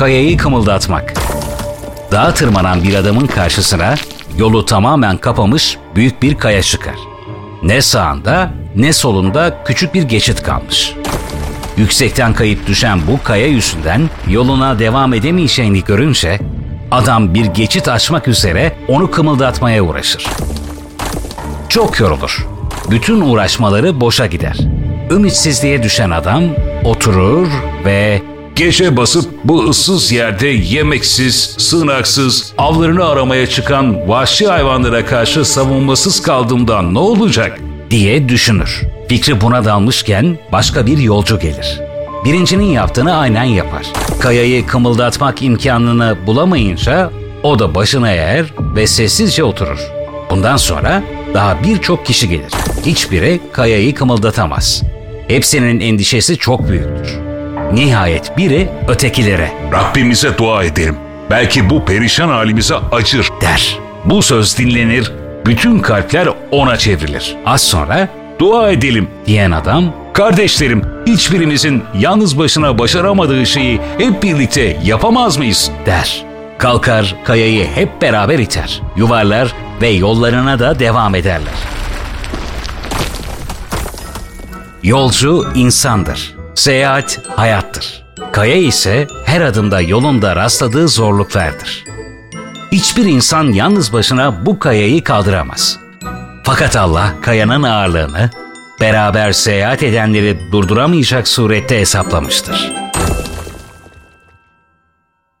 kayayı kımıldatmak. Dağa tırmanan bir adamın karşısına yolu tamamen kapamış büyük bir kaya çıkar. Ne sağında ne solunda küçük bir geçit kalmış. Yüksekten kayıp düşen bu kaya yüzünden yoluna devam edemeyeceğini görünce adam bir geçit açmak üzere onu kımıldatmaya uğraşır. Çok yorulur. Bütün uğraşmaları boşa gider. Ümitsizliğe düşen adam oturur ve Gece basıp bu ıssız yerde yemeksiz, sığınaksız, avlarını aramaya çıkan vahşi hayvanlara karşı savunmasız kaldığımdan ne olacak? diye düşünür. Fikri buna dalmışken başka bir yolcu gelir. Birincinin yaptığını aynen yapar. Kayayı kımıldatmak imkanını bulamayınca o da başına eğer ve sessizce oturur. Bundan sonra daha birçok kişi gelir. Hiçbiri kayayı kımıldatamaz. Hepsinin endişesi çok büyüktür. Nihayet biri ötekilere Rabbimize dua edelim. Belki bu perişan halimize acır. der. Bu söz dinlenir, bütün kalpler ona çevrilir. Az sonra Dua edelim. diyen adam Kardeşlerim, hiçbirimizin yalnız başına başaramadığı şeyi hep birlikte yapamaz mıyız? der. Kalkar kayayı hep beraber iter. Yuvarlar ve yollarına da devam ederler. Yolcu insandır. Seyahat hayattır. Kaya ise her adımda yolunda rastladığı zorluklardır. Hiçbir insan yalnız başına bu kayayı kaldıramaz. Fakat Allah kayanın ağırlığını beraber seyahat edenleri durduramayacak surette hesaplamıştır.